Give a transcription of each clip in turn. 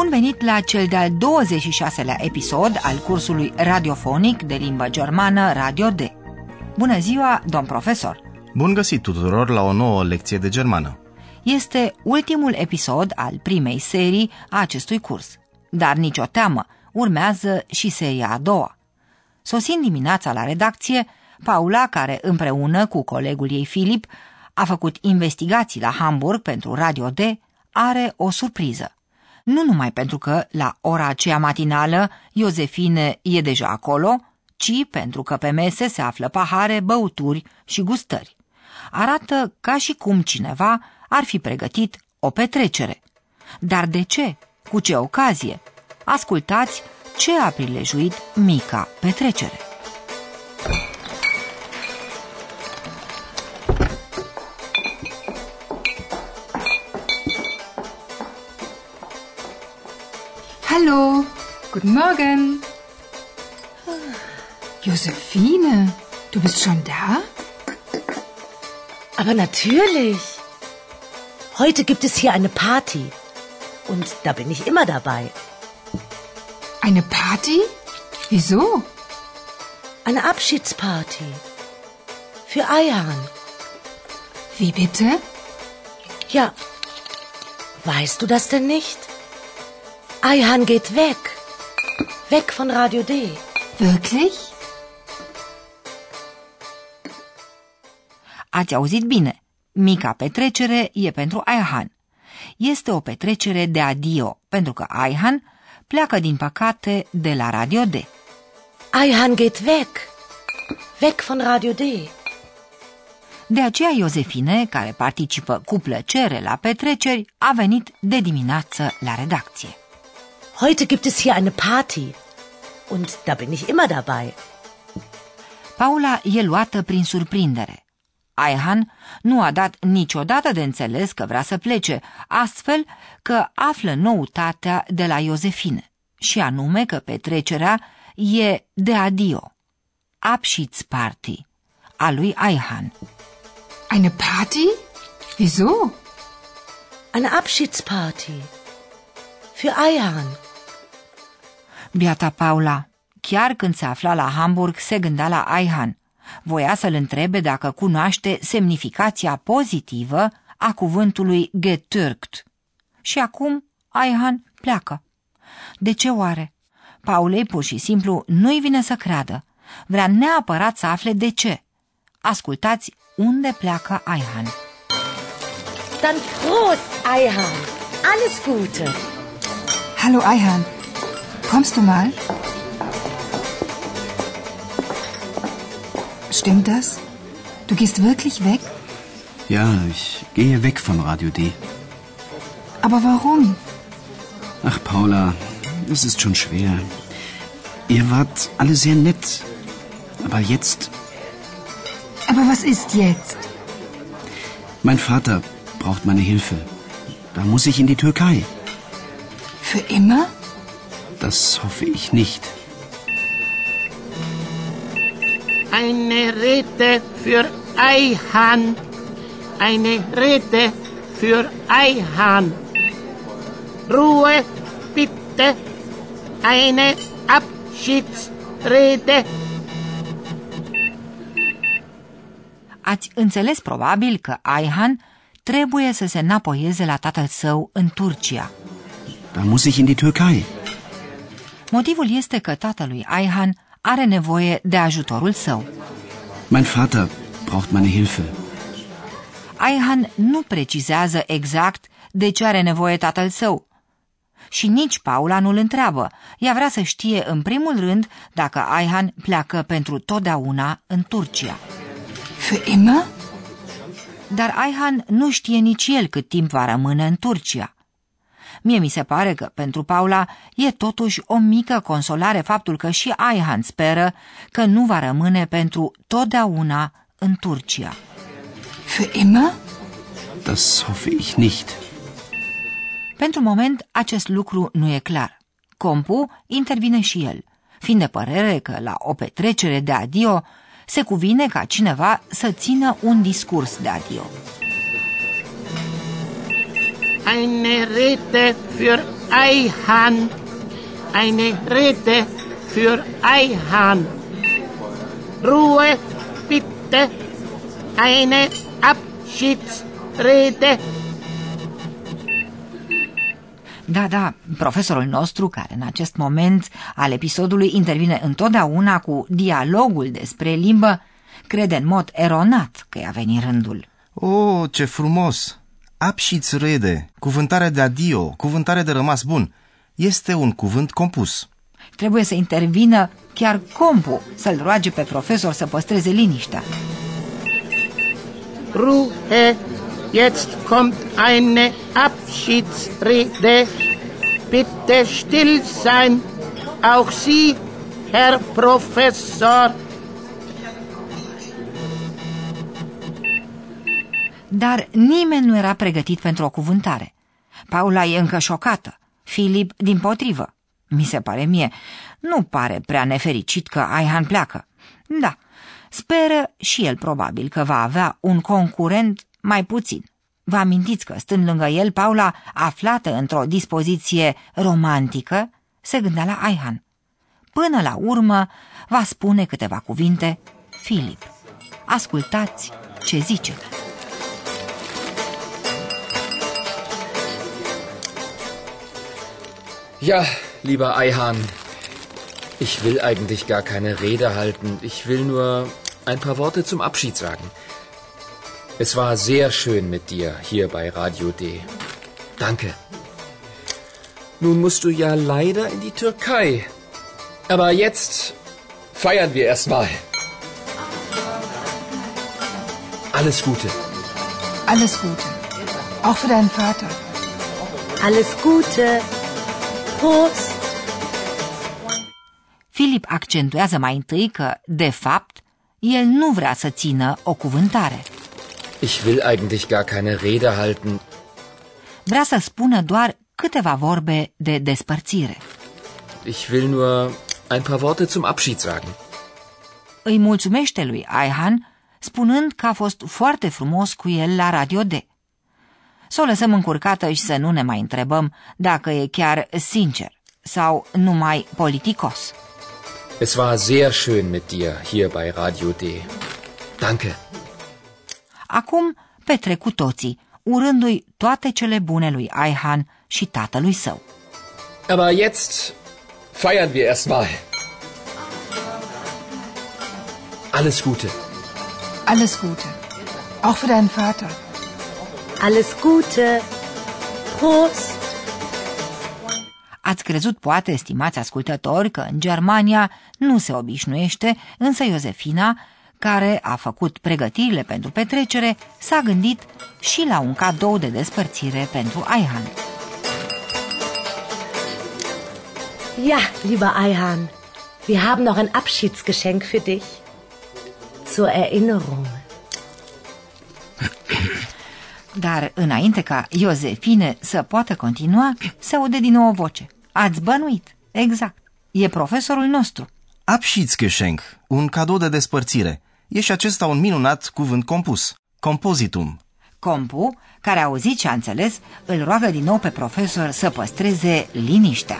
Bun venit la cel de-al 26-lea episod al cursului radiofonic de limbă germană Radio D. Bună ziua, domn profesor! Bun găsit tuturor la o nouă lecție de germană. Este ultimul episod al primei serii a acestui curs. Dar nicio teamă, urmează și seria a doua. Sosind dimineața la redacție, Paula, care împreună cu colegul ei Filip a făcut investigații la Hamburg pentru Radio D, are o surpriză. Nu numai pentru că la ora aceea matinală Iosefine e deja acolo, ci pentru că pe mese se află pahare, băuturi și gustări. Arată ca și cum cineva ar fi pregătit o petrecere. Dar de ce? Cu ce ocazie? Ascultați ce a prilejuit mica petrecere. Guten Morgen. Josephine, du bist schon da? Aber natürlich. Heute gibt es hier eine Party. Und da bin ich immer dabei. Eine Party? Wieso? Eine Abschiedsparty. Für Eihahn. Wie bitte? Ja. Weißt du das denn nicht? Eihahn geht weg. Weg von Radio D. Wirklich? Ați auzit bine. Mica petrecere e pentru Aihan. Este o petrecere de adio, pentru că Aihan pleacă din păcate de la Radio D. Eihahn geht weg. Weg von Radio D. De aceea Iosefine, care participă cu plăcere la petreceri, a venit de dimineață la redacție. Heute gibt es hier eine Party. Und da bin ich immer dabei. Paula e luată prin surprindere. Aihan nu a dat niciodată de înțeles că vrea să plece, astfel că află noutatea de la Iosefine, și anume că petrecerea e de adio, Abschiedsparty, a lui Aihan. Eine Party? Wieso? Eine Abschiedsparty. Für Eihahn. Biata Paula, chiar când se afla la Hamburg, se gândea la Aihan. Voia să-l întrebe dacă cunoaște semnificația pozitivă a cuvântului getürkt. Și acum Aihan pleacă. De ce oare? Paulei pur și simplu nu-i vine să creadă. Vrea neapărat să afle de ce. Ascultați unde pleacă Aihan. Dann Prost, Eihahn. Alles Gute. Hallo Eihan, kommst du mal? Stimmt das? Du gehst wirklich weg? Ja, ich gehe weg von Radio D. Aber warum? Ach, Paula, es ist schon schwer. Ihr wart alle sehr nett. Aber jetzt, Aber was ist jetzt? mein Vater braucht meine Hilfe. Da muss ich in die Türkei. Für immer? Das hoffe ich nicht. Eine Rede für Eihahn. Eine Rede für Eihahn. Ruhe, bitte. Eine Abschiedsrede. Ați înțeles probabil că Aihan trebuie să se înapoieze la tatăl său în Turcia. Da muss ich in die Türkei. Motivul este că tatălui Aihan are nevoie de ajutorul său. Mein Vater braucht meine Hilfe. Aihan nu precizează exact de ce are nevoie tatăl său. Și nici Paula nu-l întreabă. Ea vrea să știe în primul rând dacă Aihan pleacă pentru totdeauna în Turcia. Für immer? Dar Aihan nu știe nici el cât timp va rămâne în Turcia. Mie mi se pare că, pentru Paula, e totuși o mică consolare faptul că și Ayhan speră că nu va rămâne pentru totdeauna în Turcia. Für immer? Das hoffe ich nicht. Pentru moment, acest lucru nu e clar. Compu intervine și el, fiind de părere că la o petrecere de adio se cuvine ca cineva să țină un discurs de adio. Eine Rede für Eihan. Eine Rede für Eihan. Ruhe, bitte. Eine Abschiedsrede. Da, da, profesorul nostru, care în acest moment al episodului intervine întotdeauna cu dialogul despre limbă, crede în mod eronat că i-a venit rândul. Oh, ce frumos! Abschiedsrede, cuvântare de adio, cuvântare de rămas bun. Este un cuvânt compus. Trebuie să intervină chiar compu să-l roage pe profesor să păstreze liniștea. Ruhe, jetzt kommt eine Abschiedsrede. Bitte still sein. Auch Sie, Herr Professor. Dar nimeni nu era pregătit pentru o cuvântare. Paula e încă șocată. Filip, din potrivă. Mi se pare mie, nu pare prea nefericit că Aihan pleacă. Da, speră și el probabil că va avea un concurent mai puțin. Vă amintiți că, stând lângă el, Paula, aflată într-o dispoziție romantică, se gândea la Aihan. Până la urmă, va spune câteva cuvinte Filip. Ascultați ce zice. Ja, lieber Eihahn, ich will eigentlich gar keine Rede halten. Ich will nur ein paar Worte zum Abschied sagen. Es war sehr schön mit dir hier bei Radio D. Danke. Nun musst du ja leider in die Türkei. Aber jetzt feiern wir erstmal. Alles Gute. Alles Gute. Auch für deinen Vater. Alles Gute. Prost! Filip accentuează mai întâi că, de fapt, el nu vrea să țină o cuvântare. Ich will eigentlich gar keine Rede halten. Vrea să spună doar câteva vorbe de despărțire. Ich will nur ein paar Worte zum Abschied sagen. Îi mulțumește lui Aihan, spunând că a fost foarte frumos cu el la Radio D. Să o lăsăm încurcată și să nu ne mai întrebăm dacă e chiar sincer sau numai politicos. Es war sehr schön mit dir hier bei Radio D. Danke. Acum petrec cu toții, urându-i toate cele bune lui Aihan și tatălui său. Aber jetzt feiern wir erstmal. Alles Gute. Alles Gute. Auch für deinen Vater. Alles Gute. Prost! Ați crezut poate, stimați ascultători, că în Germania nu se obișnuiește, însă Iosefina, care a făcut pregătirile pentru petrecere, s-a gândit și la un cadou de despărțire pentru Aihan. Ja, lieber Eihan, wir haben noch ein Abschiedsgeschenk für dich. Zur Erinnerung. Dar înainte ca Iosefine să poată continua, se aude din nou o voce. Ați bănuit. Exact. E profesorul nostru. Abschiedsgeschenk, un cadou de despărțire. E și acesta un minunat cuvânt compus. Compositum. Compu, care a auzit și a înțeles, îl roagă din nou pe profesor să păstreze liniștea.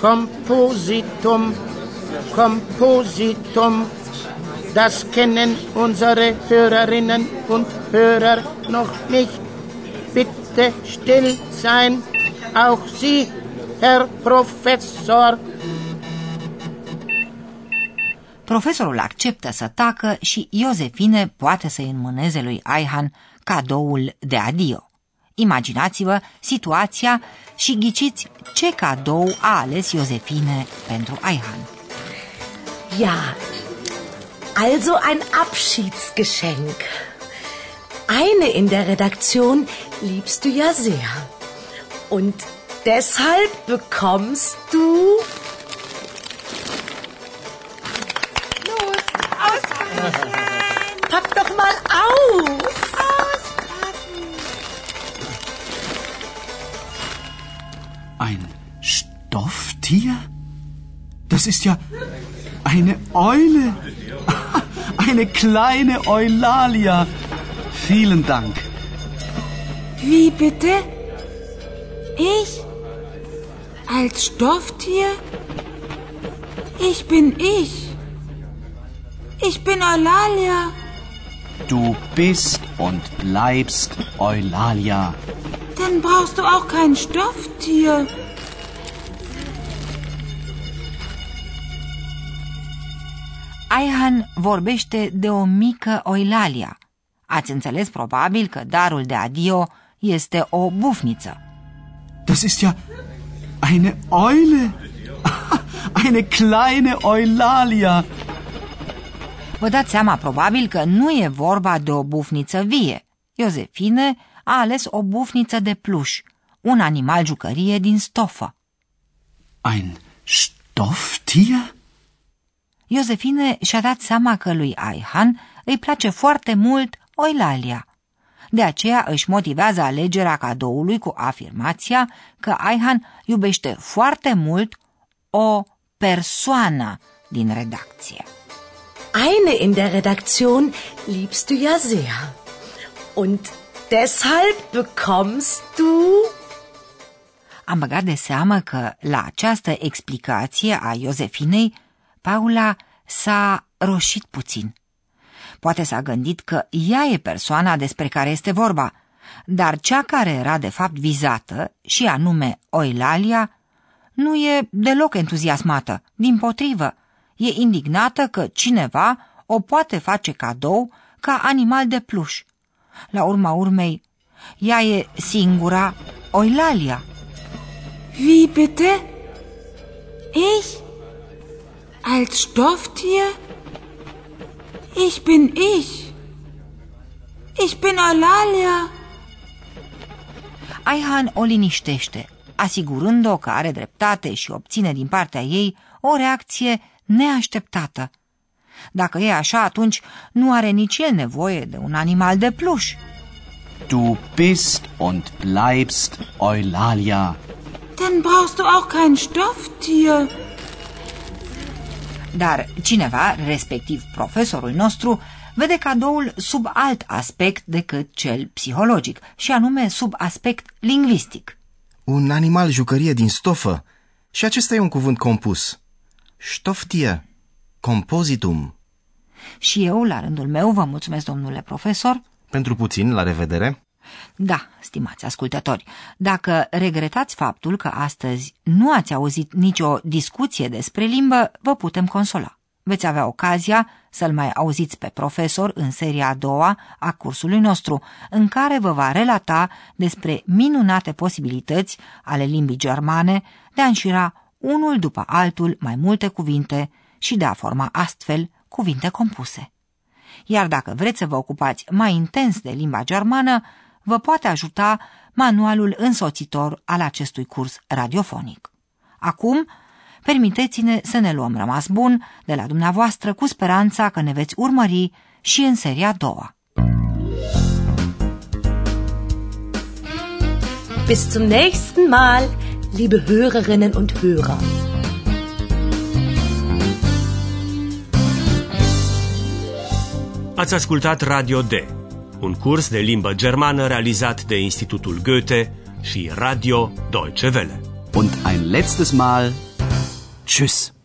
Kompositum, Kompositum. Das kennen unsere Hörerinnen und Hörer noch nicht. Bitte still sein. Auch Sie, Herr Professor. Profesorul acceptă să tacă și Iosefine poate să-i înmâneze lui Aihan cadoul de adio. Imaginați-vă situația și ghiciți ce cadou a ales Iosefine pentru Aihan. Ja, also ein Abschiedsgeschenk. Eine in der Redaktion liebst du ja sehr. Und deshalb bekommst du... Los, auspacken. Pack doch mal auf! Auspacken. Ein Stofftier? Das ist ja eine Eule. Eine kleine Eulalia. Vielen Dank. Wie bitte? Ich? Als Stofftier? Ich bin ich. Ich bin Eulalia. Du bist und bleibst Eulalia. Dann brauchst du auch kein Stofftier. Aihan vorbește de o mică Oilalia. Ați înțeles probabil că darul de adio este o bufniță. Das ist ja eine Eule. Eine kleine Eulalia. Vă dați seama probabil că nu e vorba de o bufniță vie. Iosefine a ales o bufniță de pluș, un animal jucărie din stofă. Ein Stofftier? Iosefine și-a dat seama că lui Aihan îi place foarte mult Oilalia. De aceea își motivează alegerea cadoului cu afirmația că Aihan iubește foarte mult o persoană din redacție. Eine in der Redaktion liebst du ja sehr. Und deshalb bekommst du... Am băgat de seamă că la această explicație a Iosefinei, Paula s-a roșit puțin. Poate s-a gândit că ea e persoana despre care este vorba, dar cea care era de fapt vizată, și anume Oilalia, nu e deloc entuziasmată, din potrivă, e indignată că cineva o poate face cadou ca animal de pluș. La urma urmei, ea e singura Oilalia. Wie bitte? Ich? Als Stofftier? Ich bin ich. Ich bin Eulalia. Aihan o liniștește, asigurând-o că are dreptate și obține din partea ei o reacție neașteptată. Dacă e așa, atunci nu are nici el nevoie de un animal de pluș. Du bist und bleibst Eulalia. Dann brauchst du auch kein Stofftier. Dar cineva, respectiv profesorul nostru, vede cadoul sub alt aspect decât cel psihologic, și anume sub aspect lingvistic. Un animal jucărie din stofă. Și acesta e un cuvânt compus. Stofftier. Compositum. Și eu, la rândul meu, vă mulțumesc, domnule profesor. Pentru puțin, la revedere. Da, stimați ascultători, dacă regretați faptul că astăzi nu ați auzit nicio discuție despre limbă, vă putem consola. Veți avea ocazia să-l mai auziți pe profesor în seria a doua a cursului nostru, în care vă va relata despre minunate posibilități ale limbii germane de a înșira unul după altul mai multe cuvinte și de a forma astfel cuvinte compuse. Iar dacă vreți să vă ocupați mai intens de limba germană, vă poate ajuta manualul însoțitor al acestui curs radiofonic. Acum, permiteți-ne să ne luăm rămas bun de la dumneavoastră cu speranța că ne veți urmări și în seria a doua. Bis zum nächsten Mal, liebe Hörerinnen und Hörer. Ați ascultat Radio D, un curs de limbă germană realizat de Institutul Goethe și Radio Deutsche Welle. Und ein letztes Mal Tschüss.